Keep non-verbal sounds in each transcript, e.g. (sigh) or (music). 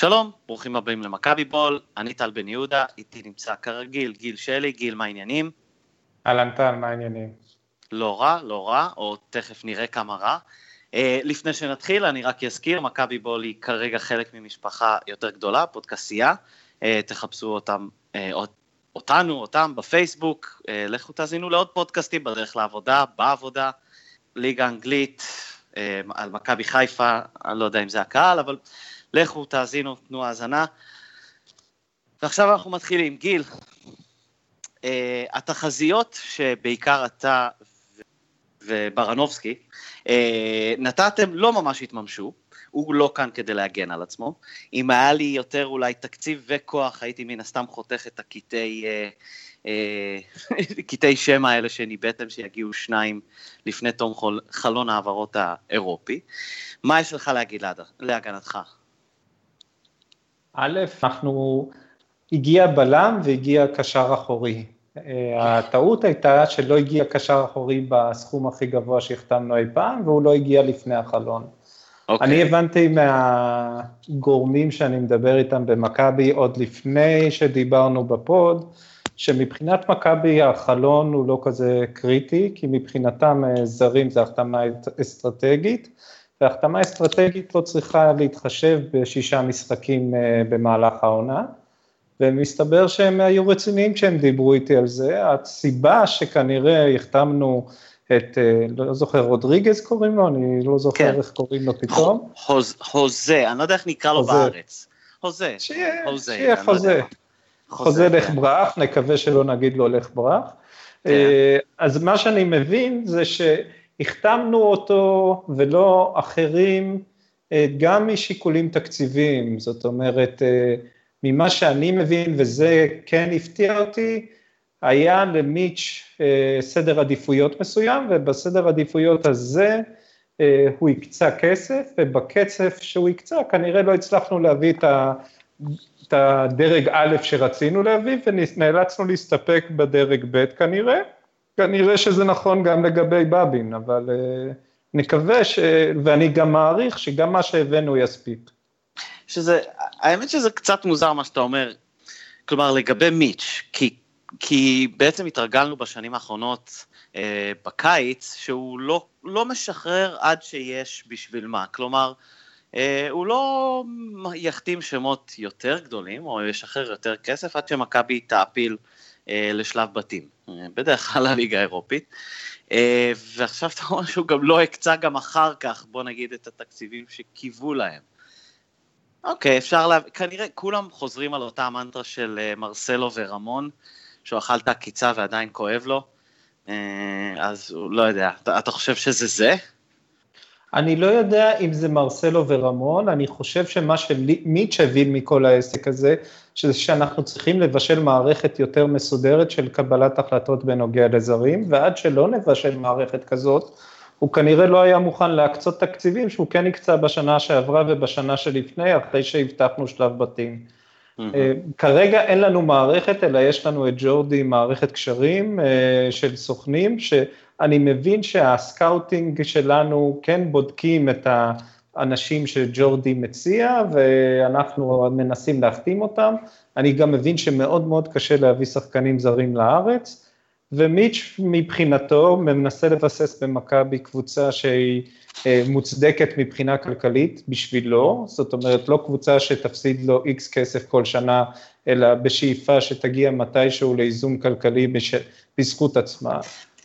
שלום, ברוכים הבאים למכבי בול, אני טל בן יהודה, איתי נמצא כרגיל גיל שלי, גיל מה העניינים? אהלן טל, מה העניינים? לא רע, לא רע, או תכף נראה כמה רע. Uh, לפני שנתחיל, אני רק אזכיר, מכבי בול היא כרגע חלק ממשפחה יותר גדולה, פודקסייה, uh, תחפשו אותם, uh, אותנו, אותם בפייסבוק, uh, לכו תאזינו לעוד פודקאסטים בדרך לעבודה, בעבודה, ליגה אנגלית, uh, על מכבי חיפה, אני לא יודע אם זה הקהל, אבל לכו תאזינו, תנו האזנה. ועכשיו אנחנו מתחילים. גיל, uh, התחזיות שבעיקר אתה וברנובסקי uh, נתתם לא ממש התממשו, הוא לא כאן כדי להגן על עצמו. אם היה לי יותר אולי תקציב וכוח, הייתי מן הסתם חותך את הקטעי... uh, (laughs) קטעי שמע האלה שניבאתם שיגיעו שניים לפני תום חלון העברות האירופי. מה יש לך להגיד להגנתך? א', אנחנו, הגיע בלם והגיע קשר אחורי. אה, הטעות הייתה שלא הגיע קשר אחורי בסכום הכי גבוה שהחתמנו אי פעם, והוא לא הגיע לפני החלון. Okay. אוקיי. אני הבנתי מהגורמים שאני מדבר איתם במכבי עוד לפני שדיברנו בפוד, שמבחינת מכבי החלון הוא לא כזה קריטי, כי מבחינתם אה, זרים זה החתמה אסטרטגית, והחתמה אסטרטגית לא צריכה להתחשב בשישה משחקים אה, במהלך העונה, ומסתבר שהם היו רציניים כשהם דיברו איתי על זה, הסיבה שכנראה החתמנו את, אה, לא זוכר, רודריגז קוראים לו, אני לא זוכר כן. איך קוראים לו פתאום. חוזה, אני לא יודע איך נקרא לו בארץ. חוזה. שיהיה לא חוזה. חוזה לך ברח, נקווה שלא נגיד לו לך ברח. כן. אה, אז מה שאני מבין זה ש... החתמנו אותו ולא אחרים, אה, גם משיקולים תקציביים, זאת אומרת, אה, ממה שאני מבין, וזה כן הפתיע אותי, היה למיץ' אה, סדר עדיפויות מסוים, ובסדר עדיפויות הזה הוא הקצה כסף, ובקצב שהוא הקצה כנראה לא הצלחנו להביא את, ה, את הדרג א' שרצינו להביא, ונאלצנו להסתפק בדרג ב' כנראה. כנראה שזה נכון גם לגבי בבין, אבל uh, נקווה, ש... ואני גם מעריך שגם מה שהבאנו יספיק. שזה, האמת שזה קצת מוזר מה שאתה אומר, כלומר לגבי מיץ', כי, כי בעצם התרגלנו בשנים האחרונות אה, בקיץ, שהוא לא, לא משחרר עד שיש בשביל מה, כלומר, אה, הוא לא יחתים שמות יותר גדולים, או ישחרר יותר כסף, עד שמכבי תעפיל אה, לשלב בתים, אה, בדרך כלל הליגה האירופית. אה, ועכשיו אתה רואה שהוא גם לא הקצה גם אחר כך, בוא נגיד, את התקציבים שקיוו להם. אוקיי, אפשר לה... כנראה כולם חוזרים על אותה מנטרה של מרסלו ורמון, שהוא אכל את העקיצה ועדיין כואב לו, אז לא יודע, אתה, אתה חושב שזה זה? אני לא יודע אם זה מרסלו ורמון, אני חושב שמה שמיץ' הבין מכל העסק הזה, שזה שאנחנו צריכים לבשל מערכת יותר מסודרת של קבלת החלטות בנוגע לזרים, ועד שלא נבשל מערכת כזאת, הוא כנראה לא היה מוכן להקצות תקציבים שהוא כן הקצה בשנה שעברה ובשנה שלפני, אחרי שהבטחנו שלב בתים. Mm-hmm. כרגע אין לנו מערכת, אלא יש לנו את ג'ורדי, מערכת קשרים אה, של סוכנים, שאני מבין שה scouting שלנו כן בודקים את ה... אנשים שג'ורדי מציע, ואנחנו מנסים להחתים אותם. אני גם מבין שמאוד מאוד קשה להביא שחקנים זרים לארץ, ומיץ' מבחינתו מנסה לבסס במכבי קבוצה שהיא אה, מוצדקת מבחינה כלכלית בשבילו, זאת אומרת לא קבוצה שתפסיד לו איקס כסף כל שנה, אלא בשאיפה שתגיע מתישהו לאיזון כלכלי בזכות עצמה.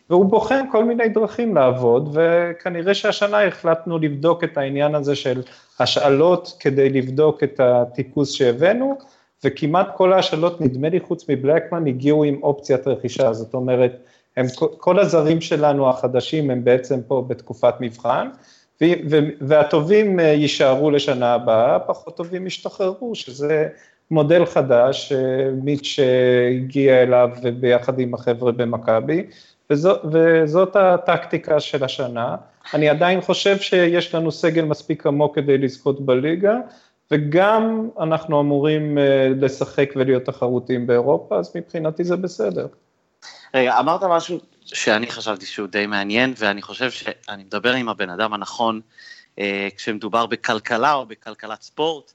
והוא בוחן כל מיני דרכים לעבוד, וכנראה שהשנה החלטנו לבדוק את העניין הזה של השאלות כדי לבדוק את הטיפוס שהבאנו, וכמעט כל ההשאלות, נדמה לי חוץ מבלקמן, הגיעו עם אופציית רכישה, זאת אומרת, הם, כל הזרים שלנו החדשים הם בעצם פה בתקופת מבחן, והטובים אה, יישארו לשנה הבאה, הפחות טובים ישתחררו, שזה מודל חדש, אה, מיץ' הגיע אליו ביחד עם החבר'ה במכבי, וזאת, וזאת הטקטיקה של השנה. אני עדיין חושב שיש לנו סגל מספיק עמוק כדי לזכות בליגה, וגם אנחנו אמורים אה, לשחק ולהיות תחרותיים באירופה, אז מבחינתי זה בסדר. רגע, אמרת משהו שאני חשבתי שהוא די מעניין, ואני חושב שאני מדבר עם הבן אדם הנכון אה, כשמדובר בכלכלה או בכלכלת ספורט.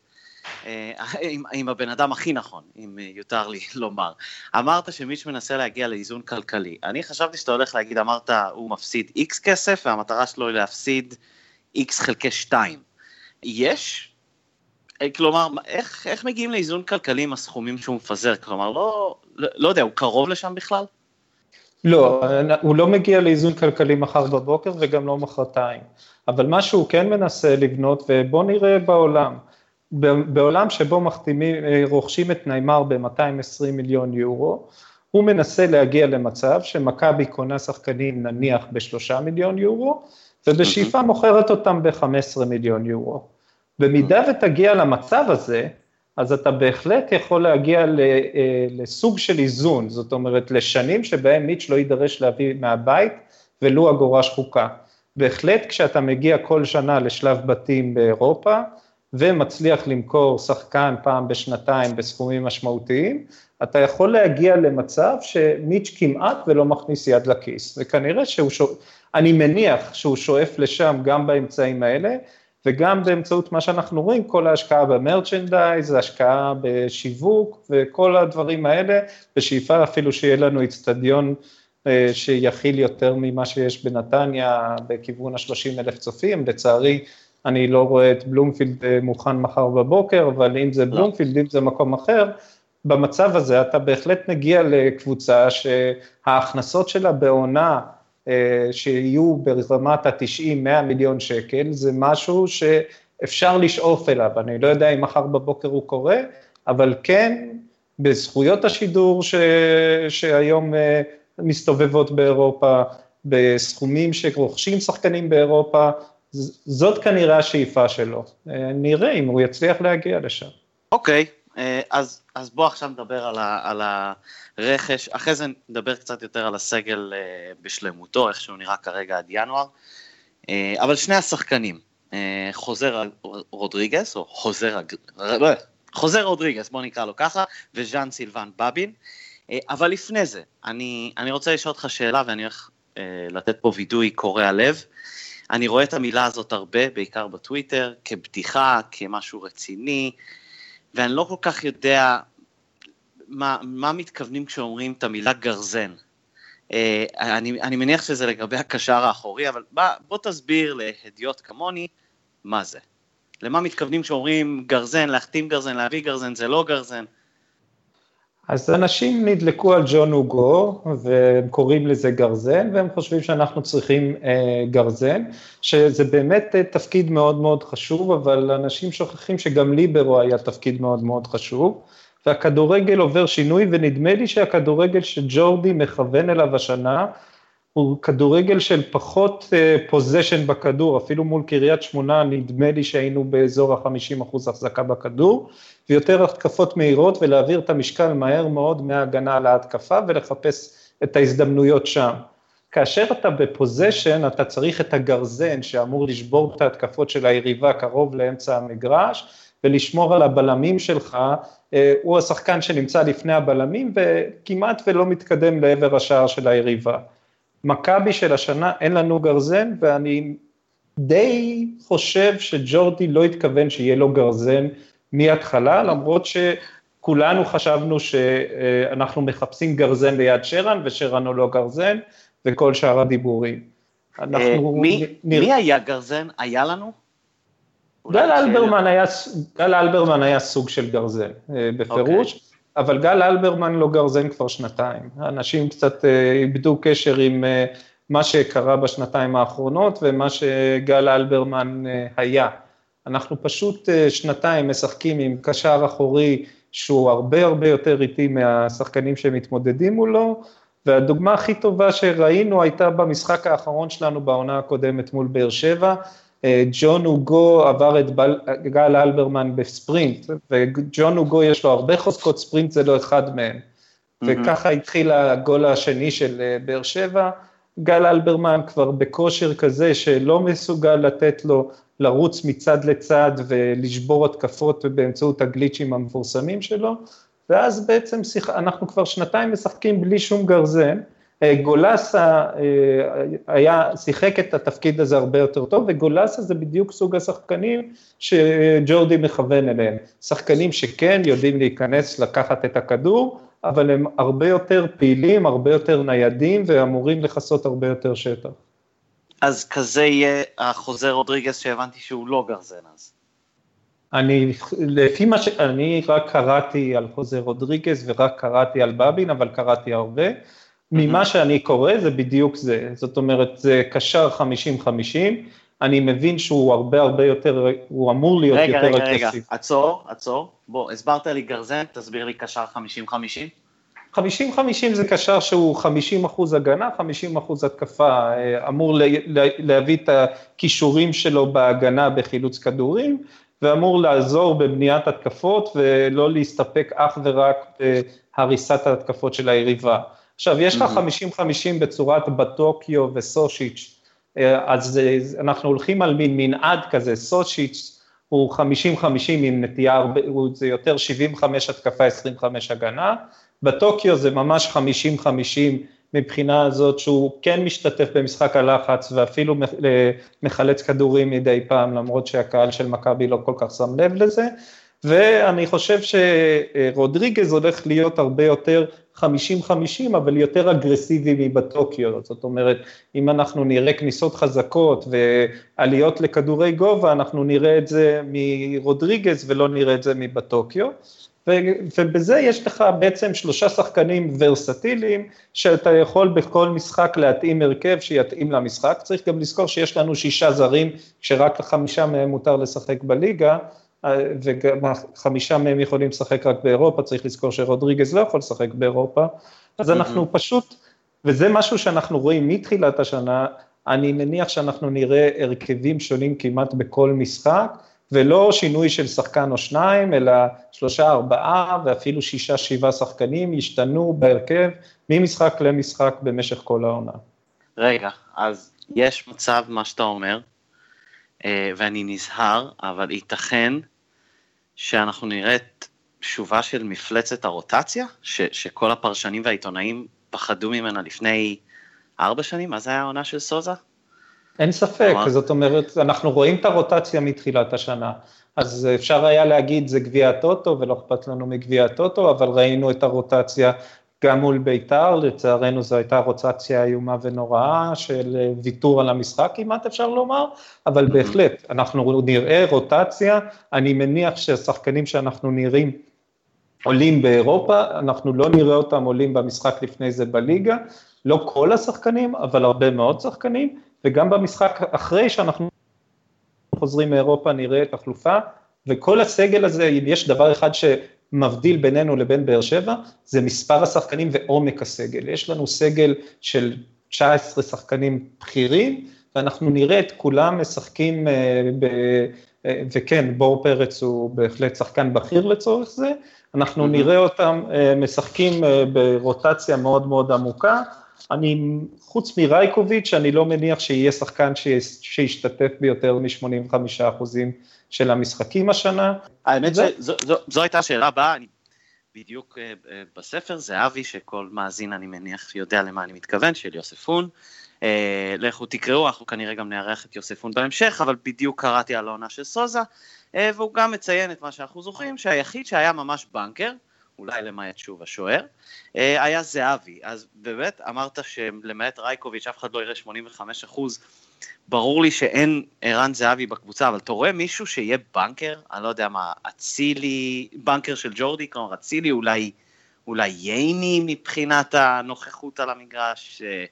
עם, עם הבן אדם הכי נכון, אם יותר לי לומר. אמרת שמיץ' מנסה להגיע לאיזון כלכלי. אני חשבתי שאתה הולך להגיד, אמרת, הוא מפסיד איקס כסף, והמטרה שלו היא להפסיד איקס חלקי שתיים. יש? כלומר, איך, איך מגיעים לאיזון כלכלי עם הסכומים שהוא מפזר? כלומר, לא, לא, לא יודע, הוא קרוב לשם בכלל? לא, הוא לא מגיע לאיזון כלכלי מחר בבוקר וגם לא מחרתיים. אבל מה שהוא כן מנסה לבנות, ובוא נראה בעולם, בעולם שבו מחתימים, רוכשים את ניימר ב-220 מיליון יורו, הוא מנסה להגיע למצב שמכבי קונה שחקנים נניח בשלושה מיליון יורו, ובשאיפה מוכרת אותם ב-15 מיליון יורו. במידה ותגיע למצב הזה, אז אתה בהחלט יכול להגיע אה, לסוג של איזון, זאת אומרת לשנים שבהם מיץ' לא יידרש להביא מהבית ולו אגורה שחוקה. בהחלט כשאתה מגיע כל שנה לשלב בתים באירופה ומצליח למכור שחקן פעם בשנתיים בסכומים משמעותיים, אתה יכול להגיע למצב שמיץ' כמעט ולא מכניס יד לכיס, וכנראה שהוא, שואף, אני מניח שהוא שואף לשם גם באמצעים האלה, וגם באמצעות מה שאנחנו רואים, כל ההשקעה במרצ'נדייז, השקעה בשיווק וכל הדברים האלה, בשאיפה אפילו שיהיה לנו איצטדיון אה, שיכיל יותר ממה שיש בנתניה בכיוון ה-30 אלף צופים, לצערי אני לא רואה את בלומפילד אה, מוכן מחר בבוקר, אבל אם זה לא. בלומפילד, אם זה מקום אחר, במצב הזה אתה בהחלט מגיע לקבוצה שההכנסות שלה בעונה אה, שיהיו ברמת ה-90-100 מיליון שקל, זה משהו שאפשר לשאוף אליו, אני לא יודע אם מחר בבוקר הוא קורה, אבל כן, בזכויות השידור ש... שהיום אה, מסתובבות באירופה, בסכומים שרוכשים שחקנים באירופה, זאת כנראה השאיפה שלו. אה, נראה אם הוא יצליח להגיע לשם. אוקיי, okay, אז, אז בוא עכשיו נדבר על, ה, על הרכש, אחרי זה נדבר קצת יותר על הסגל אה, בשלמותו, איך שהוא נראה כרגע עד ינואר, אה, אבל שני השחקנים, אה, חוזר רודריגס, או חוזר, חוזר רודריגס, בוא נקרא לו ככה, וז'אן סילבן בבין, אבל לפני זה, אני, אני רוצה לשאול אותך שאלה ואני הולך לתת פה וידוי קורע לב. אני רואה את המילה הזאת הרבה, בעיקר בטוויטר, כבדיחה, כמשהו רציני, ואני לא כל כך יודע מה, מה מתכוונים כשאומרים את המילה גרזן. אה, אני, אני מניח שזה לגבי הקשר האחורי, אבל בוא, בוא תסביר להדיוט כמוני מה זה. למה מתכוונים כשאומרים גרזן, להחתים גרזן, להביא גרזן, זה לא גרזן. אז אנשים נדלקו על ג'ון אוגו, והם קוראים לזה גרזן, והם חושבים שאנחנו צריכים אה, גרזן, שזה באמת אה, תפקיד מאוד מאוד חשוב, אבל אנשים שוכחים שגם ליברו היה תפקיד מאוד מאוד חשוב. והכדורגל עובר שינוי, ונדמה לי שהכדורגל שג'ורדי מכוון אליו השנה, הוא כדורגל של פחות פוזיישן uh, בכדור, אפילו מול קריית שמונה נדמה לי שהיינו באזור ה-50 אחוז החזקה בכדור, ויותר התקפות מהירות ולהעביר את המשקל מהר מאוד מההגנה להתקפה ולחפש את ההזדמנויות שם. כאשר אתה בפוזיישן, אתה צריך את הגרזן שאמור לשבור את ההתקפות של היריבה קרוב לאמצע המגרש, ולשמור על הבלמים שלך, אה, הוא השחקן שנמצא לפני הבלמים וכמעט ולא מתקדם לעבר השער של היריבה. מכבי של השנה אין לנו גרזן ואני די חושב שג'ורדי לא התכוון שיהיה לו גרזן מההתחלה, למרות שכולנו חשבנו שאנחנו מחפשים גרזן ליד שרן ושרן הוא לא גרזן וכל שאר הדיבורים. אנחנו... מי, נרא... מי היה גרזן? היה לנו? גל אלברמן היה, גל אלברמן היה סוג של גרזן, אה, בפירוש, okay. אבל גל אלברמן לא גרזן כבר שנתיים. אנשים קצת אה, איבדו קשר עם אה, מה שקרה בשנתיים האחרונות ומה שגל אלברמן היה. אנחנו פשוט שנתיים משחקים עם קשר אחורי שהוא הרבה הרבה יותר איטי מהשחקנים שמתמודדים מולו, והדוגמה הכי טובה שראינו הייתה במשחק האחרון שלנו בעונה הקודמת מול באר שבע, אה, ג'ון אוגו עבר את בל, גל אלברמן בספרינט, וג'ון אוגו יש לו הרבה חוזקות ספרינט, זה לא אחד מהם. Mm-hmm. וככה התחיל הגול השני של אה, באר שבע, גל אלברמן כבר בכושר כזה שלא מסוגל לתת לו לרוץ מצד לצד ולשבור התקפות באמצעות הגליצ'ים המפורסמים שלו, ואז בעצם שיח... אנחנו כבר שנתיים משחקים בלי שום גרזן, גולסה היה, שיחק את התפקיד הזה הרבה יותר טוב, וגולסה זה בדיוק סוג השחקנים שג'ורדי מכוון אליהם. שחקנים שכן יודעים להיכנס, לקחת את הכדור, אבל הם הרבה יותר פעילים, הרבה יותר ניידים, ואמורים לכסות הרבה יותר שטח. אז כזה יהיה החוזר רודריגס שהבנתי שהוא לא גרזן אז. אני, לפי מה ש... אני רק קראתי על חוזר רודריגס ורק קראתי על בבין, אבל קראתי הרבה. ממה שאני קורא זה בדיוק זה, זאת אומרת זה קשר 50-50, אני מבין שהוא הרבה הרבה יותר, הוא אמור להיות רגע, יותר אגרסיבי. רגע, רגע, רגע, עצור, עצור, בוא, הסברת לי גרזן, תסביר לי קשר 50-50. 50-50 זה קשר שהוא 50 אחוז הגנה, 50 אחוז התקפה, אה, אמור להביא את הכישורים שלו בהגנה בחילוץ כדורים, ואמור לעזור בבניית התקפות ולא להסתפק אך ורק בהריסת ההתקפות של היריבה. עכשיו, יש לך 50-50 בצורת בטוקיו וסושיץ', אה, אז אנחנו הולכים על מין מנעד כזה, סושיץ' הוא 50-50 עם נטייה, זה יותר 75 התקפה, 25 הגנה, בטוקיו זה ממש 50-50 מבחינה הזאת שהוא כן משתתף במשחק הלחץ ואפילו מחלץ כדורים מדי פעם, למרות שהקהל של מכבי לא כל כך שם לב לזה, ואני חושב שרודריגז הולך להיות הרבה יותר 50-50, אבל יותר אגרסיבי מבטוקיו, זאת אומרת, אם אנחנו נראה כניסות חזקות ועליות לכדורי גובה, אנחנו נראה את זה מרודריגז ולא נראה את זה מבטוקיו. ובזה יש לך בעצם שלושה שחקנים ורסטיליים, שאתה יכול בכל משחק להתאים הרכב שיתאים למשחק. צריך גם לזכור שיש לנו שישה זרים, שרק לחמישה מהם מותר לשחק בליגה, וגם חמישה מהם יכולים לשחק רק באירופה, צריך לזכור שרודריגז לא יכול לשחק באירופה, אז אנחנו פשוט, וזה משהו שאנחנו רואים מתחילת השנה, אני מניח שאנחנו נראה הרכבים שונים כמעט בכל משחק, ולא שינוי של שחקן או שניים, אלא שלושה, ארבעה ואפילו שישה, שבעה שחקנים ישתנו בהרכב ממשחק למשחק במשך כל העונה. רגע, אז יש מצב, מה שאתה אומר, ואני נזהר, אבל ייתכן שאנחנו נראה את שובה של מפלצת הרוטציה, ש, שכל הפרשנים והעיתונאים פחדו ממנה לפני ארבע שנים, מה זה היה העונה של סוזה? אין ספק, זאת אומרת, אנחנו רואים את הרוטציה מתחילת השנה, אז אפשר היה להגיד זה גביע הטוטו ולא אכפת לנו מגביע הטוטו, אבל ראינו את הרוטציה גם מול בית"ר, לצערנו זו הייתה רוטציה איומה ונוראה של ויתור על המשחק כמעט אפשר לומר, אבל בהחלט, אנחנו נראה רוטציה, אני מניח שהשחקנים שאנחנו נראים עולים באירופה, אנחנו לא נראה אותם עולים במשחק לפני זה בליגה, לא כל השחקנים, אבל הרבה מאוד שחקנים, וגם במשחק אחרי שאנחנו חוזרים מאירופה נראה תחלופה, וכל הסגל הזה, אם יש דבר אחד שמבדיל בינינו לבין באר שבע, זה מספר השחקנים ועומק הסגל. יש לנו סגל של 19 שחקנים בכירים, ואנחנו נראה את כולם משחקים, אה, ב, אה, וכן, בור פרץ הוא בהחלט שחקן בכיר לצורך זה, אנחנו נראה אותם אה, משחקים ברוטציה מאוד מאוד עמוקה, אני, חוץ מרייקוביץ', אני לא מניח שיהיה שחקן שישתתף ביותר מ-85 אחוזים של המשחקים השנה. האמת שזו הייתה השאלה הבאה, אני בדיוק אה, אה, בספר, זה אבי, שכל מאזין אני מניח יודע למה אני מתכוון, של יוספון. אה, לכו תקראו, אנחנו כנראה גם נארח את יוספון בהמשך, אבל בדיוק קראתי על העונה של סוזה, והוא גם מציין את מה שאנחנו זוכרים, שהיחיד שהיה ממש בנקר, אולי למעט שוב השוער, אה, היה זהבי. אז באמת, אמרת שלמעט רייקוביץ' אף אחד לא יראה 85 אחוז. ברור לי שאין ערן זהבי בקבוצה, אבל אתה רואה מישהו שיהיה בנקר? אני לא יודע מה, אצילי, בנקר של ג'ורדי, כלומר אצילי, אולי, אולי ייני מבחינת הנוכחות על המגרש. אה,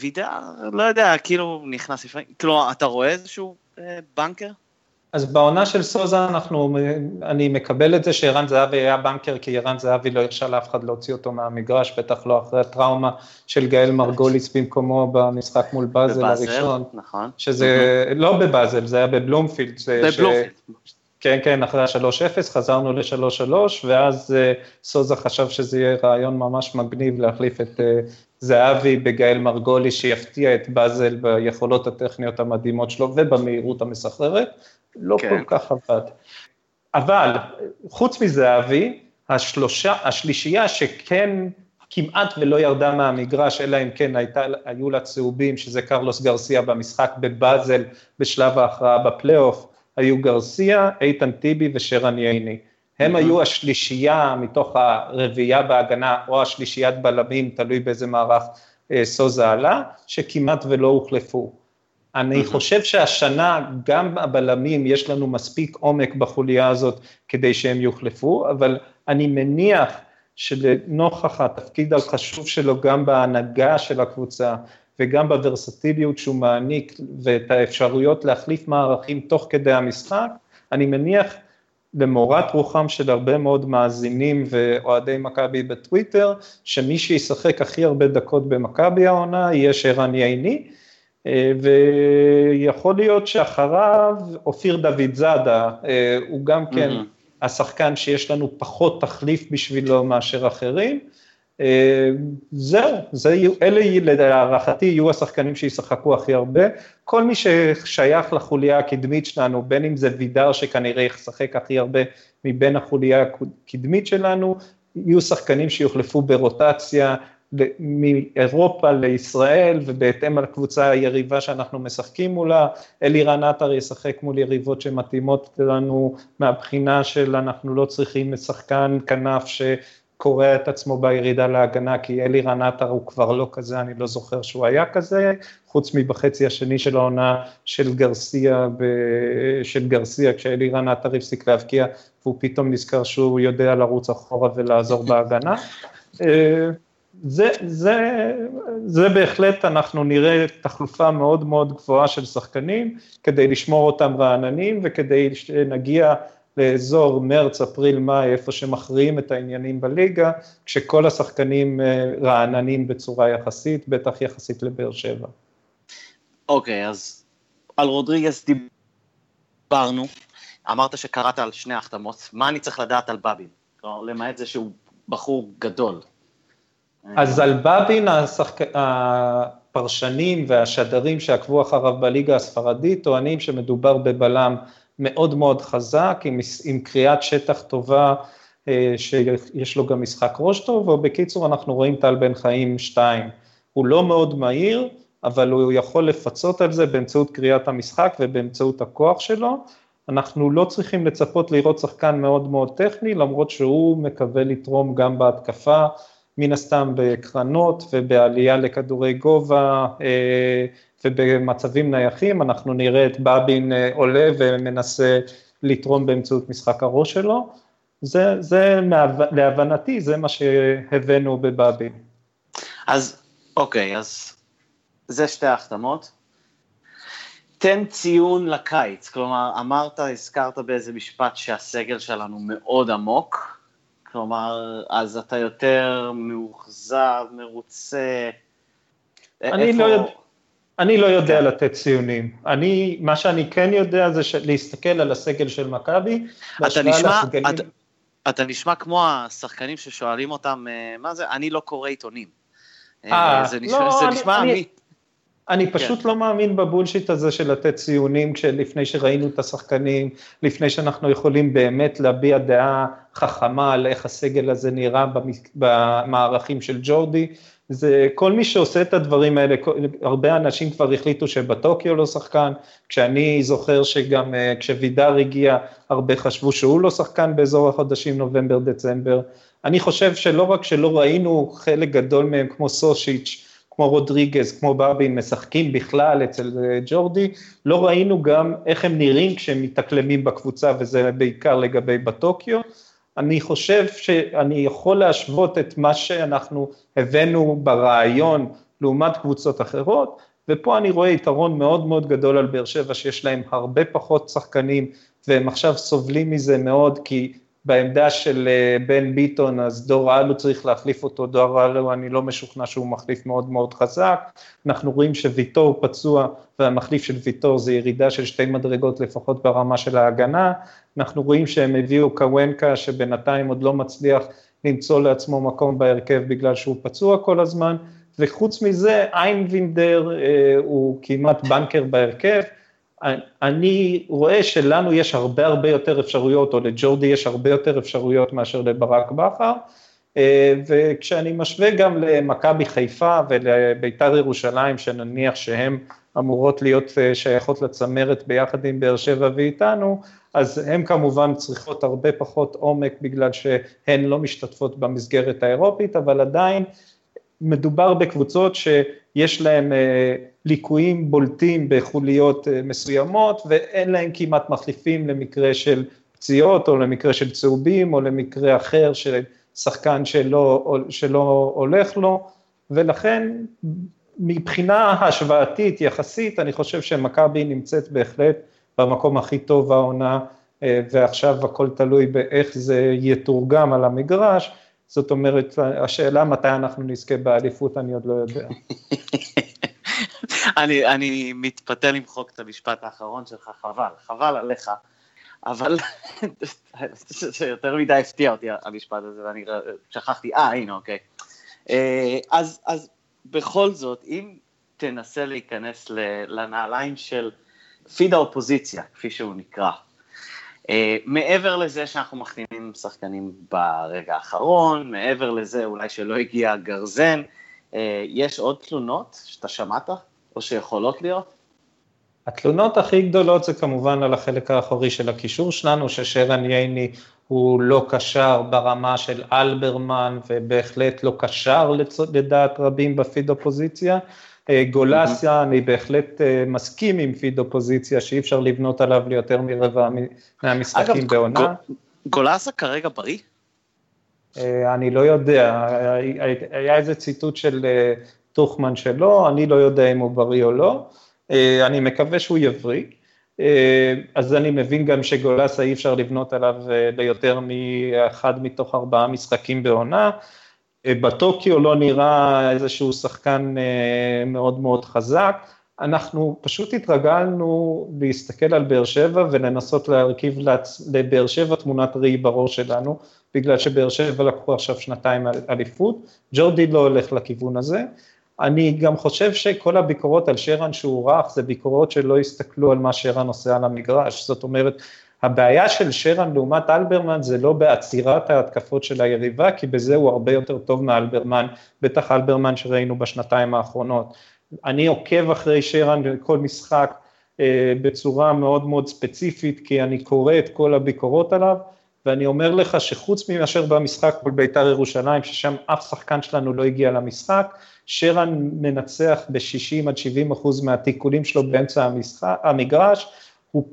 וידר, לא יודע, כאילו נכנס לפעמים, כלומר, אתה רואה איזשהו אה, בנקר? אז בעונה של סוזה אנחנו, אני מקבל את זה שערן זהבי היה בנקר, כי ערן זהבי לא הרשה לאף אחד להוציא אותו מהמגרש, בטח לא אחרי הטראומה של גאל מרגוליס במקומו במשחק מול באזל הראשון. נכון. שזה לא בבאזל, זה היה בבלומפילד. בבלומפילד. כן, כן, אחרי ה-3-0 חזרנו ל-3-3, ואז uh, סוזה חשב שזה יהיה רעיון ממש מגניב להחליף את uh, זהבי בגאל מרגולי, שיפתיע את באזל ביכולות הטכניות המדהימות שלו ובמהירות המסחררת, לא כן. כל כך עבד. אבל חוץ מזהבי, השלושה, השלישייה שכן כמעט ולא ירדה מהמגרש, אלא אם כן הייתה, היו לה צהובים, שזה קרלוס גרסיה במשחק בבאזל בשלב ההכרעה בפלייאוף, היו גרסיה, איתן טיבי ושרן ייני. הם היו השלישייה מתוך הרביעייה בהגנה, או השלישיית בלמים, תלוי באיזה מערך אה, סוזה עלה, שכמעט ולא הוחלפו. אני חושב שהשנה גם הבלמים, יש לנו מספיק עומק בחוליה הזאת כדי שהם יוחלפו, אבל אני מניח שלנוכח התפקיד החשוב שלו גם בהנהגה של הקבוצה וגם בוורסטיליות שהוא מעניק ואת האפשרויות להחליף מערכים תוך כדי המשחק, אני מניח למורת רוחם של הרבה מאוד מאזינים ואוהדי מכבי בטוויטר, שמי שישחק הכי הרבה דקות במכבי העונה יהיה שרן ייני, ויכול להיות שאחריו אופיר דוד זאדה, אה, הוא גם כן mm-hmm. השחקן שיש לנו פחות תחליף בשבילו מאשר אחרים. אה, זהו, זה, אלה להערכתי יהיו השחקנים שישחקו הכי הרבה. כל מי ששייך לחוליה הקדמית שלנו, בין אם זה וידר שכנראה ישחק הכי הרבה מבין החוליה הקדמית שלנו, יהיו שחקנים שיוחלפו ברוטציה, מאירופה לישראל ובהתאם על הקבוצה היריבה שאנחנו משחקים מולה, אלירן עטר ישחק מול יריבות שמתאימות לנו מהבחינה של אנחנו לא צריכים שחקן כנף שקורע את עצמו בירידה להגנה כי אלירן עטר הוא כבר לא כזה, אני לא זוכר שהוא היה כזה, חוץ מבחצי השני של העונה של גרסיה, ב... של גרסיה כשאלירן עטר הפסיק להבקיע והוא פתאום נזכר שהוא יודע לרוץ אחורה ולעזור בהגנה. זה, זה, זה בהחלט, אנחנו נראה תחלופה מאוד מאוד גבוהה של שחקנים, כדי לשמור אותם רעננים וכדי שנגיע לאזור מרץ, אפריל, מאי, איפה שמכריעים את העניינים בליגה, כשכל השחקנים אה, רעננים בצורה יחסית, בטח יחסית לבאר שבע. אוקיי, okay, אז על רודריגס דיברנו, אמרת שקראת על שני החתמות, מה אני צריך לדעת על בבין? למעט זה שהוא בחור גדול. אז על בבין השחק... הפרשנים והשדרים שעקבו אחריו בליגה הספרדית טוענים שמדובר בבלם מאוד מאוד חזק, עם, עם קריאת שטח טובה, אה, שיש לו גם משחק ראש טוב, ובקיצור אנחנו רואים טל בן חיים 2. הוא לא מאוד מהיר, אבל הוא יכול לפצות על זה באמצעות קריאת המשחק ובאמצעות הכוח שלו. אנחנו לא צריכים לצפות לראות שחקן מאוד מאוד טכני, למרות שהוא מקווה לתרום גם בהתקפה, מן הסתם בקרנות ובעלייה לכדורי גובה אה, ובמצבים נייחים, אנחנו נראה את בבין אה, עולה ומנסה לתרום באמצעות משחק הראש שלו. זה, זה להבנתי, זה מה שהבאנו בבבין. אז אוקיי, אז זה שתי ההחתמות. תן ציון לקיץ, כלומר, אמרת, הזכרת באיזה משפט שהסגל שלנו מאוד עמוק, כלומר, אז אתה יותר מאוכזב, מרוצה. אני איפה... לא יודע... אני לא יודע כן. לתת ציונים. אני, מה שאני כן יודע זה להסתכל על הסגל של מכבי. אתה נשמע, לסגלים... אתה, אתה נשמע כמו השחקנים ששואלים אותם, אה, מה זה, אני לא קורא עיתונים. אה, זה נשמע, לא, זה נשמע אני, אני כן. פשוט כן. לא מאמין בבולשיט הזה של לתת ציונים לפני שראינו את השחקנים, לפני שאנחנו יכולים באמת להביע דעה חכמה על איך הסגל הזה נראה במערכים של ג'ורדי. זה כל מי שעושה את הדברים האלה, הרבה אנשים כבר החליטו שבטוקיו לא שחקן, כשאני זוכר שגם אה, כשווידר הגיע, הרבה חשבו שהוא לא שחקן באזור החודשים נובמבר-דצמבר. אני חושב שלא רק שלא ראינו חלק גדול מהם כמו סושיץ', כמו רודריגז, כמו ברבין, משחקים בכלל אצל אה, ג'ורדי, לא ראינו גם איך הם נראים כשהם מתאקלמים בקבוצה, וזה בעיקר לגבי בטוקיו. אני חושב שאני יכול להשוות את מה שאנחנו הבאנו ברעיון לעומת קבוצות אחרות, ופה אני רואה יתרון מאוד מאוד גדול על באר שבע, שיש להם הרבה פחות שחקנים, והם עכשיו סובלים מזה מאוד, כי בעמדה של אה, בן ביטון, אז דור אלו צריך להחליף אותו, דור אלו אני לא משוכנע שהוא מחליף מאוד מאוד חזק, אנחנו רואים שוויטור פצוע והמחליף של ויטור זה ירידה של שתי מדרגות לפחות ברמה של ההגנה, אנחנו רואים שהם הביאו קוונקה שבינתיים עוד לא מצליח למצוא לעצמו מקום בהרכב בגלל שהוא פצוע כל הזמן, וחוץ מזה איינבינדר אה, הוא כמעט בנקר בהרכב, אני רואה שלנו יש הרבה הרבה יותר אפשרויות, או לג'ורדי יש הרבה יותר אפשרויות מאשר לברק בכר, וכשאני משווה גם למכבי חיפה ולביתר ירושלים, שנניח שהן אמורות להיות שייכות לצמרת ביחד עם באר שבע ואיתנו, אז הן כמובן צריכות הרבה פחות עומק בגלל שהן לא משתתפות במסגרת האירופית, אבל עדיין מדובר בקבוצות שיש להן אה, ליקויים בולטים בחוליות אה, מסוימות ואין להן כמעט מחליפים למקרה של פציעות או למקרה של צהובים או למקרה אחר של שחקן שלא, שלא הולך לו ולכן מבחינה השוואתית יחסית אני חושב שמכבי נמצאת בהחלט במקום הכי טוב העונה, אה, ועכשיו הכל תלוי באיך זה יתורגם על המגרש, זאת אומרת, השאלה מתי אנחנו נזכה באליפות, אני עוד לא יודע. (laughs) אני, אני מתפתה למחוק את המשפט האחרון שלך, חבל, חבל עליך, אבל (laughs) זה יותר מדי הפתיע אותי המשפט הזה, ואני שכחתי, אה, הנה, אוקיי. אה, אז, אז בכל זאת, אם תנסה להיכנס לנעליים של פיד האופוזיציה, כפי שהוא נקרא. Uh, מעבר לזה שאנחנו מחתימים שחקנים ברגע האחרון, מעבר לזה אולי שלא הגיע גרזן, uh, יש עוד תלונות שאתה שמעת או שיכולות להיות? התלונות הכי גדולות זה כמובן על החלק האחורי של הקישור שלנו, ששרן ייני הוא לא קשר ברמה של אלברמן ובהחלט לא קשר לדעת רבים בפיד אופוזיציה. אה, גולסיה, אני בהחלט אה, מסכים עם פיד אופוזיציה שאי אפשר לבנות עליו ליותר מרבע מהמשחקים בעונה. אגב, גולסה כרגע בריא? אה, אני לא יודע, היה איזה ציטוט של טוחמן שלו, אני לא יודע אם הוא בריא או לא, אני מקווה שהוא יבריא. אז אני מבין גם שגולסה אי אפשר לבנות עליו ליותר מאחד מתוך ארבעה משחקים בעונה. אה, בטוקיו לא נראה איזשהו שחקן אה, מאוד מאוד חזק, אנחנו פשוט התרגלנו להסתכל על באר שבע ולנסות להרכיב לבאר שבע תמונת ראי בראש שלנו, בגלל שבאר שבע לקחו עכשיו שנתיים אליפות, ג'ורדי לא הולך לכיוון הזה. אני גם חושב שכל הביקורות על שרן שהוא רך, זה ביקורות שלא הסתכלו על מה שרן עושה על המגרש, זאת אומרת, הבעיה של שרן לעומת אלברמן זה לא בעצירת ההתקפות של היריבה, כי בזה הוא הרבה יותר טוב מאלברמן, בטח אלברמן שראינו בשנתיים האחרונות. אני עוקב אחרי שרן בכל משחק אה, בצורה מאוד מאוד ספציפית, כי אני קורא את כל הביקורות עליו, ואני אומר לך שחוץ מאשר במשחק מול בית"ר ירושלים, ששם אף שחקן שלנו לא הגיע למשחק, שרן מנצח ב-60 עד 70 אחוז מהתיקולים שלו באמצע המשחק, המגרש, הוא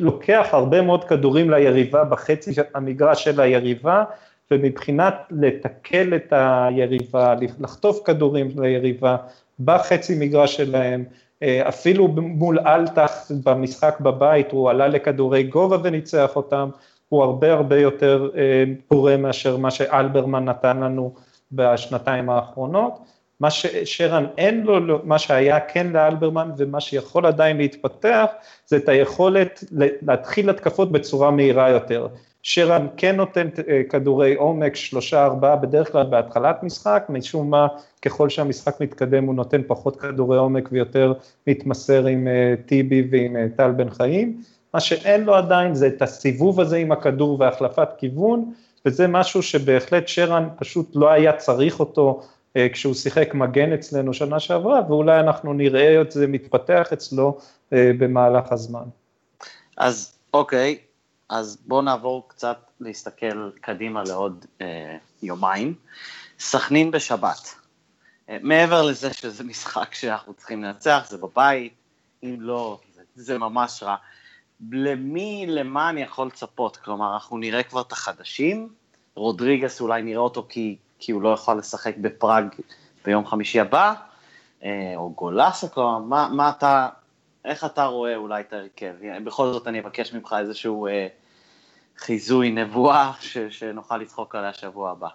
לוקח הרבה מאוד כדורים ליריבה בחצי המגרש של היריבה, ומבחינת לתקל את היריבה, לחטוף כדורים ליריבה בחצי מגרש שלהם, אה, אפילו מול אלטח במשחק בבית הוא עלה לכדורי גובה וניצח אותם, הוא הרבה הרבה יותר אה, פורה מאשר מה שאלברמן נתן לנו בשנתיים האחרונות. מה ששרן אין לו, לא, מה שהיה כן לאלברמן ומה שיכול עדיין להתפתח, זה את היכולת להתחיל התקפות בצורה מהירה יותר. שרן כן נותן אה, כדורי עומק, שלושה ארבעה בדרך כלל בהתחלת משחק, משום מה ככל שהמשחק מתקדם הוא נותן פחות כדורי עומק ויותר מתמסר עם אה, טיבי ועם אה, טל בן חיים. מה שאין לו עדיין זה את הסיבוב הזה עם הכדור והחלפת כיוון, וזה משהו שבהחלט שרן פשוט לא היה צריך אותו כשהוא שיחק מגן אצלנו שנה שעברה, ואולי אנחנו נראה את זה מתפתח אצלו אה, במהלך הזמן. אז אוקיי, אז בואו נעבור קצת להסתכל קדימה לעוד אה, יומיים. סכנין בשבת. אה, מעבר לזה שזה (laughs) משחק שאנחנו צריכים לנצח, זה בבית, אם לא, זה, זה ממש רע. למי, למה אני יכול לצפות? כלומר, אנחנו נראה כבר את החדשים, רודריגס אולי נראה אותו כי כי הוא לא יכול לשחק בפראג ביום חמישי הבא, אה, או גולסה, כלומר, מה, מה אתה, איך אתה רואה אולי את ההרכב? בכל זאת אני אבקש ממך איזשהו אה, חיזוי, נבואה, ש, שנוכל לצחוק עליה שבוע הבא.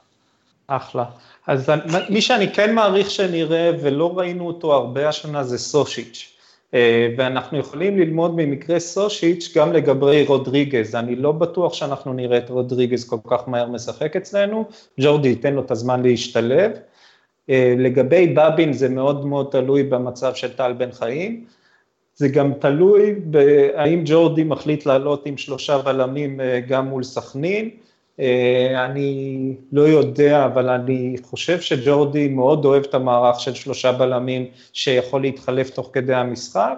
אחלה. אז מי שאני כן מעריך שנראה ולא ראינו אותו הרבה השנה זה סושיץ'. אה, ואנחנו יכולים ללמוד ממקרה סושיץ' גם לגבי רודריגז, אני לא בטוח שאנחנו נראה את רודריגז כל כך מהר משחק אצלנו, ג'ורדי ייתן לו את הזמן להשתלב. אה, לגבי בבין זה מאוד מאוד תלוי במצב של טל בן חיים, זה גם תלוי בהאם ג'ורדי מחליט לעלות עם שלושה בלמים אה, גם מול סכנין, אני לא יודע, אבל אני חושב שג'ורדי מאוד אוהב את המערך של שלושה בלמים שיכול להתחלף תוך כדי המשחק,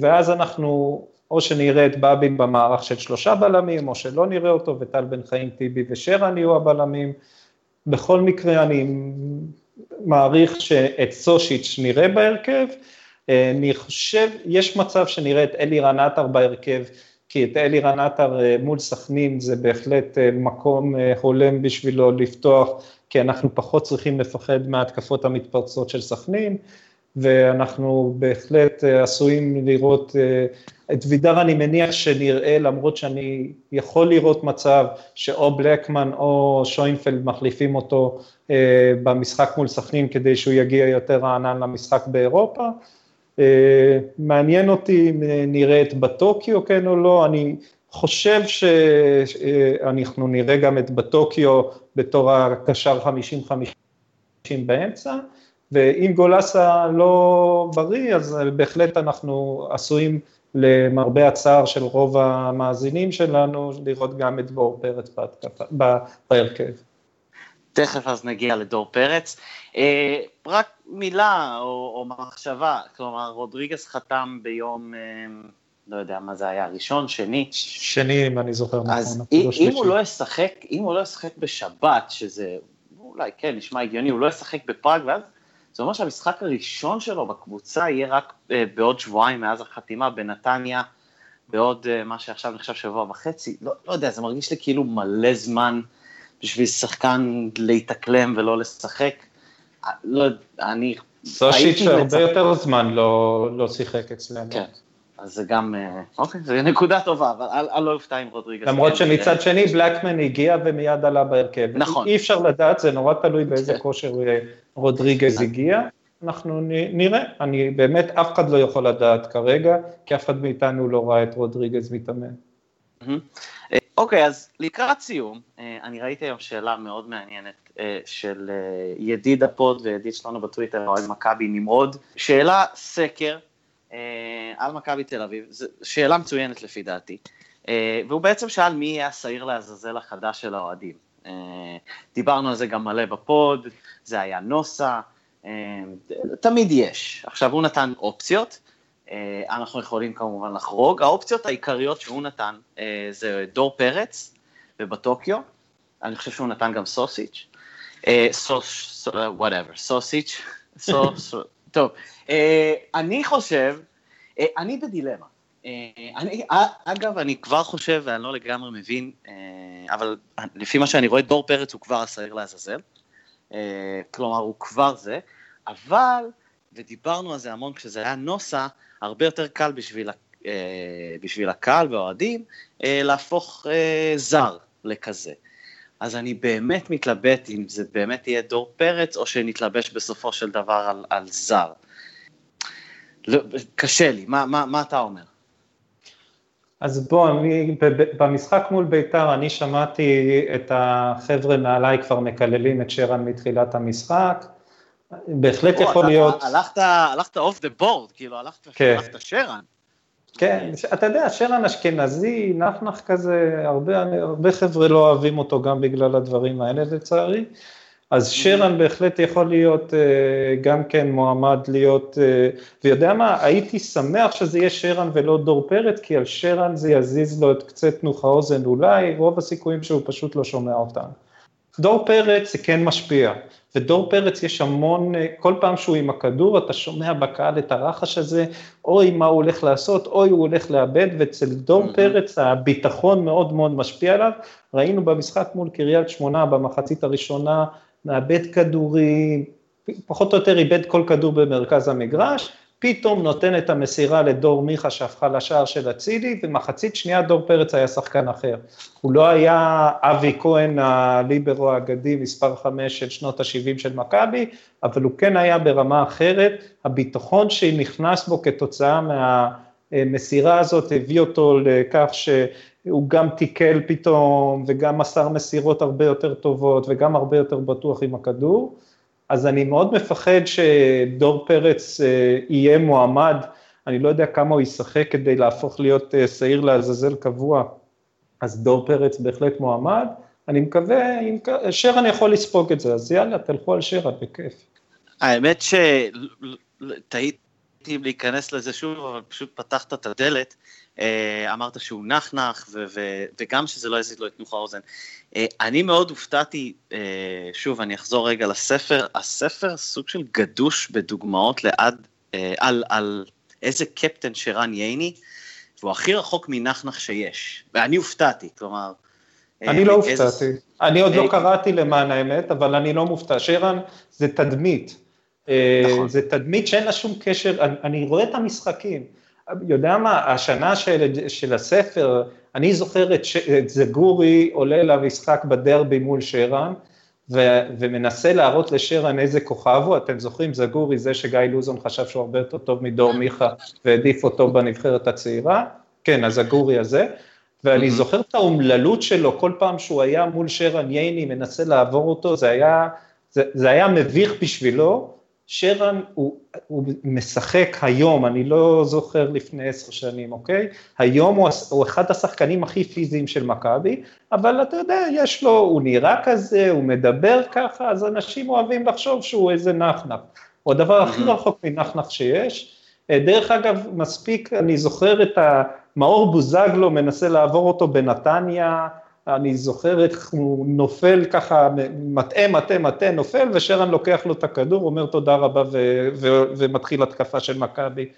ואז אנחנו או שנראה את בבין במערך של שלושה בלמים, או שלא נראה אותו, וטל בן חיים, טיבי ושרן יהיו הבלמים. בכל מקרה אני מעריך שאת סושיץ' נראה בהרכב, אני חושב, יש מצב שנראה את אלירן עטר בהרכב, כי את אלירן עטר אה, מול סכנין זה בהחלט אה, מקום אה, הולם בשבילו לפתוח, כי אנחנו פחות צריכים לפחד מההתקפות המתפרצות של סכנין, ואנחנו בהחלט עשויים לראות את וידר אני מניח שנראה, למרות שאני יכול לראות מצב שאו בלקמן או שוינפלד מחליפים אותו במשחק מול סכנין כדי שהוא יגיע יותר רענן למשחק באירופה. אה, מעניין אותי אם נראה את בטוקיו כן או לא, אני חושב שאנחנו נראה גם את בטוקיו בתור הקשר 50-50 באמצע, ואם גולסה לא בריא, אז בהחלט אנחנו עשויים למרבה הצער של רוב המאזינים שלנו, לראות גם את דור פרץ בהרכב. תכף אז נגיע לדור פרץ. אה, רק מילה או, או מחשבה, כלומר רודריגס חתם ביום, אה, לא יודע מה זה היה, ראשון, שני. שני אם אני זוכר נכון. אז אם, אם הוא לא ישחק, אם הוא לא ישחק בשבת, שזה אולי כן נשמע הגיוני, הוא לא ישחק בפראג, ואז זה אומר שהמשחק הראשון שלו בקבוצה יהיה רק אה, בעוד שבועיים מאז החתימה בנתניה, בעוד מה שעכשיו נחשב שבוע וחצי, לא, לא יודע, זה מרגיש לי כאילו מלא זמן בשביל שחקן להתאקלם ולא לשחק. אה, לא, אני... סושיץ' הרבה יותר זמן לא, לא שיחק אצלנו. כן. אז זה גם, אוקיי, זו נקודה טובה, אבל אני לא אופתע עם רודריגז. למרות כן, שמצד שני בלקמן הגיע ומיד עלה בהרכב. נכון. אי אפשר לדעת, זה נורא תלוי באיזה כן. כושר רודריגז הגיע, אנחנו נראה, אני באמת, אף אחד לא יכול לדעת כרגע, כי אף אחד מאיתנו לא ראה את רודריגז מתאמן. אה, אוקיי, אז לקראת סיום, אה, אני ראיתי היום שאלה מאוד מעניינת אה, של ידיד ה pod וידיד שלנו בטוויטר, אוהד מכבי נמרוד, שאלה סקר על מכבי תל אביב, שאלה מצוינת לפי דעתי, והוא בעצם שאל מי יהיה השעיר לעזאזל החדש של האוהדים. דיברנו על זה גם מלא ב pod, זה היה נושא, אה, תמיד יש. עכשיו, הוא נתן אופציות, אה, אנחנו יכולים כמובן לחרוג. האופציות העיקריות שהוא נתן אה, זה דור פרץ ובטוקיו, אני חושב שהוא נתן גם סוסיץ', סוס, whatever, סוסיץ', (laughs) טוב, אני חושב, אני בדילמה. אני, אגב, אני כבר חושב, ואני לא לגמרי מבין, אבל לפי מה שאני רואה, דור פרץ הוא כבר השעיר לעזאזל. אה, כלומר הוא כבר זה, אבל, ודיברנו על זה המון כשזה היה נוסה, הרבה יותר קל בשביל, אה, בשביל הקהל והאוהדים אה, להפוך זר לכזה. אז אני באמת מתלבט אם זה באמת יהיה דור פרץ, או שנתלבש בסופו של דבר על, על זר. לא, קשה לי, מה, מה, מה אתה אומר? אז בוא, אני, במשחק מול ביתר אני שמעתי את החבר'ה מעליי כבר מקללים את שרן מתחילת המשחק, בהחלט יכול אתה, להיות... הלכת, הלכת אוף דה בורד, כאילו הלכת, כן. שרן. כן, אתה יודע, שרן אשכנזי, נחנח כזה, הרבה, הרבה חבר'ה לא אוהבים אותו גם בגלל הדברים האלה לצערי. אז שרן בהחלט יכול להיות אה, גם כן מועמד להיות, אה, ויודע מה, הייתי שמח שזה יהיה שרן ולא דור פרץ, כי על שרן זה יזיז לו את קצה תנוך האוזן אולי, רוב הסיכויים שהוא פשוט לא שומע אותם. דור פרץ זה כן משפיע, ודור פרץ יש המון, כל פעם שהוא עם הכדור אתה שומע בקהל את הרחש הזה, אוי מה הוא הולך לעשות, אוי הוא הולך לאבד, ואצל דור mm-hmm. פרץ הביטחון מאוד מאוד משפיע עליו, ראינו במשחק מול קריית שמונה במחצית הראשונה, מאבד כדורים, פחות או יותר איבד כל כדור במרכז המגרש, פתאום נותן את המסירה לדור מיכה שהפכה לשער של אצילי, ומחצית שנייה דור פרץ היה שחקן אחר. הוא לא היה אבי כהן הליברו האגדי מספר 5 של שנות ה-70 של מכבי, אבל הוא כן היה ברמה אחרת, הביטחון שנכנס בו כתוצאה מהמסירה הזאת הביא אותו לכך ש... הוא גם תיקל פתאום, וגם מסר מסירות הרבה יותר טובות, וגם הרבה יותר בטוח עם הכדור. אז אני מאוד מפחד שדור פרץ אה, יהיה מועמד, אני לא יודע כמה הוא ישחק כדי להפוך להיות אה, שעיר לעזאזל קבוע, אז דור פרץ בהחלט מועמד, אני מקווה, שרן יכול לספוג את זה, אז יאללה, תלכו על שרן, בכיף. האמת שטעיתי להיכנס לזה שוב, אבל פשוט פתחת את הדלת. אה, אמרת שהוא נחנח, וגם שזה לא יזיד לו את נוח האוזן. אה, אני מאוד הופתעתי, אה, שוב, אני אחזור רגע לספר, הספר סוג של גדוש בדוגמאות לעד, על, על איזה קפטן שרן ייני, והוא הכי רחוק מנחנח שיש, ואני הופתעתי, כלומר... אני לא הופתעתי, אני עוד לא קראתי למען האמת, אבל אני לא מופתע, שרן זה תדמית. נכון. זה תדמית שאין לה שום קשר, אני רואה את המשחקים. יודע מה, השנה של, של הספר, אני זוכר את, ש, את זגורי עולה למשחק בדרבי מול שרן, ו, ומנסה להראות לשרן איזה כוכב הוא, אתם זוכרים, זגורי זה שגיא לוזון חשב שהוא הרבה יותר טוב מדור מיכה והעדיף אותו בנבחרת הצעירה, כן, הזגורי הזה, ואני זוכר את האומללות שלו, כל פעם שהוא היה מול שרן ייני, מנסה לעבור אותו, זה היה, זה, זה היה מביך בשבילו, שרן הוא, הוא משחק היום, אני לא זוכר לפני עשר שנים, אוקיי? היום הוא, הוא אחד השחקנים הכי פיזיים של מכבי, אבל אתה יודע, יש לו, הוא נראה כזה, הוא מדבר ככה, אז אנשים אוהבים לחשוב שהוא איזה נחנך. הוא הדבר הכי רחוק מנחנך שיש. אה, דרך אגב, מספיק, אני זוכר את המאור בוזגלו מנסה לעבור אותו בנתניה, אני זוכר איך הוא נופל ככה, מטעה, מטעה, מטעה, נופל, ושרן לוקח לו את הכדור, אומר תודה רבה ו- ו- ומתחיל התקפה של מכבי.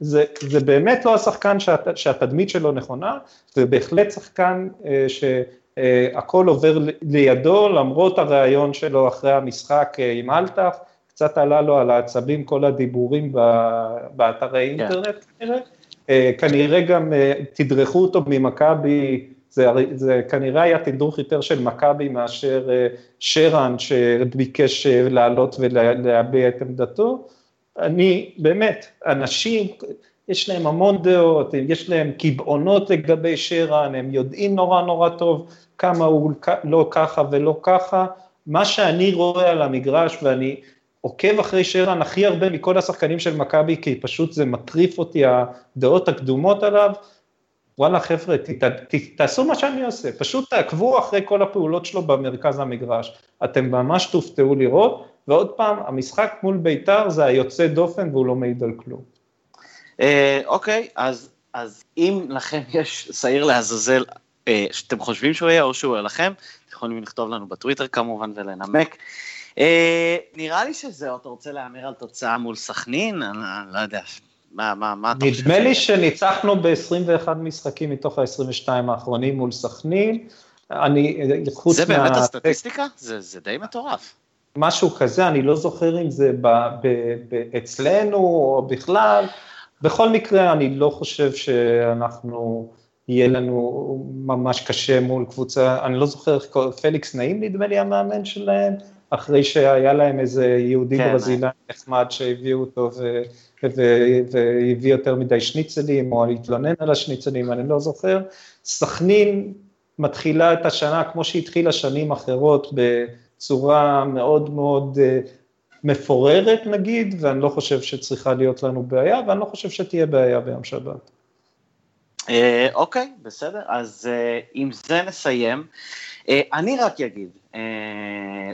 זה, זה באמת לא השחקן שהת, שהתדמית שלו נכונה, זה בהחלט שחקן אה, שהכל עובר לידו, למרות הריאיון שלו אחרי המשחק אה, עם אלטח, קצת עלה לו על העצבים כל הדיבורים באתרי כן. אינטרנט, כנראה. אה, כנראה גם אה, תדרכו אותו ממכבי זה, זה כנראה היה תדרוך יותר של מכבי מאשר אה, שרן שביקש אה, לעלות ולהביע את עמדתו. אני, באמת, אנשים, יש להם המון דעות, יש להם קבעונות לגבי שרן, הם יודעים נורא נורא טוב כמה הוא לא ככה ולא ככה. מה שאני רואה על המגרש, ואני עוקב אחרי שרן הכי הרבה מכל השחקנים של מכבי, כי פשוט זה מטריף אותי הדעות הקדומות עליו, וואלה חבר'ה, תעשו מה שאני עושה, פשוט תעקבו אחרי כל הפעולות שלו במרכז המגרש, אתם ממש תופתעו לראות, ועוד פעם, המשחק מול בית"ר זה היוצא דופן והוא לא מעיד על כלום. אה, אוקיי, אז, אז אם לכם יש שעיר לעזאזל אה, שאתם חושבים שהוא יהיה או שהוא יהיה לכם, אתם יכולים לכתוב לנו בטוויטר כמובן ולנמק. אה, נראה לי שזהו, אתה רוצה להמר על תוצאה מול סכנין? אני לא יודע, מה, מה, מה אתה חושב? נדמה לי שניצחנו ב-21 משחקים מתוך ה-22 האחרונים מול סכנין. אני, חוץ מה... זה באמת הסטטיסטיקה? זה, זה די מטורף. משהו כזה, אני לא זוכר אם זה ב, ב, ב, אצלנו או בכלל. בכל מקרה, אני לא חושב שאנחנו, יהיה לנו ממש קשה מול קבוצה, אני לא זוכר איך קוראים, פליקס נעים נדמה לי המאמן שלהם, אחרי שהיה להם איזה יהודי כן, ברזילאי נחמד שהביאו אותו ו... והביא יותר מדי שניצלים, או התלונן על השניצלים, אני לא זוכר. סכנין מתחילה את השנה כמו שהתחילה שנים אחרות, בצורה מאוד מאוד אה, מפוררת נגיד, ואני לא חושב שצריכה להיות לנו בעיה, ואני לא חושב שתהיה בעיה ביום שבת. אה, אוקיי, בסדר, אז אה, עם זה נסיים. אני רק אגיד,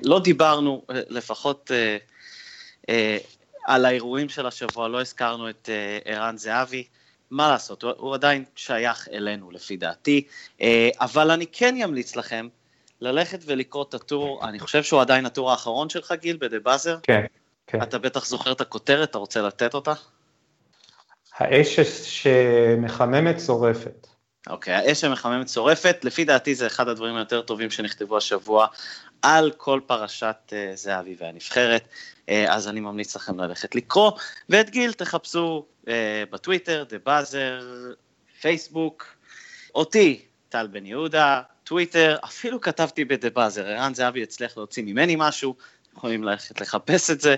לא דיברנו, לפחות על האירועים של השבוע, לא הזכרנו את אה, ערן זהבי, מה לעשות, הוא, הוא עדיין שייך אלינו לפי דעתי, אה, אבל אני כן אמליץ לכם ללכת ולקרוא את הטור, אני חושב שהוא עדיין הטור האחרון שלך, גיל, בדה באזר. כן, כן. אתה בטח זוכר את הכותרת, אתה רוצה לתת אותה? האש שמחממת שורפת. אוקיי, okay, האש המחממת שורפת, לפי דעתי זה אחד הדברים היותר טובים שנכתבו השבוע על כל פרשת uh, זהבי והנבחרת, uh, אז אני ממליץ לכם ללכת לקרוא, ואת גיל תחפשו uh, בטוויטר, The Buzzer, פייסבוק, אותי, טל בן יהודה, טוויטר, אפילו כתבתי ב The Buzzer, ערן זהבי הצליח להוציא ממני משהו, יכולים ללכת לחפש את זה,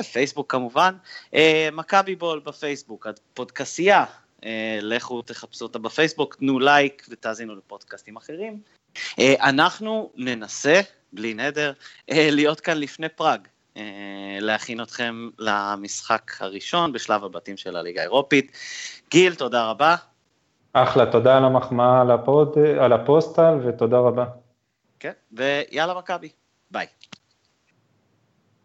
ופייסבוק כמובן, מכבי בול בפייסבוק, הפודקסייה, לכו תחפשו אותה בפייסבוק, תנו לייק ותאזינו לפודקאסטים אחרים. אה, אנחנו ננסה, בלי נדר, אה, להיות כאן לפני פראג, אה, להכין אתכם למשחק הראשון בשלב הבתים של הליגה האירופית. גיל, תודה רבה. אחלה, תודה על המחמאה על, ה pod, על הפוסטל ותודה רבה. כן, ויאללה מכבי, ביי.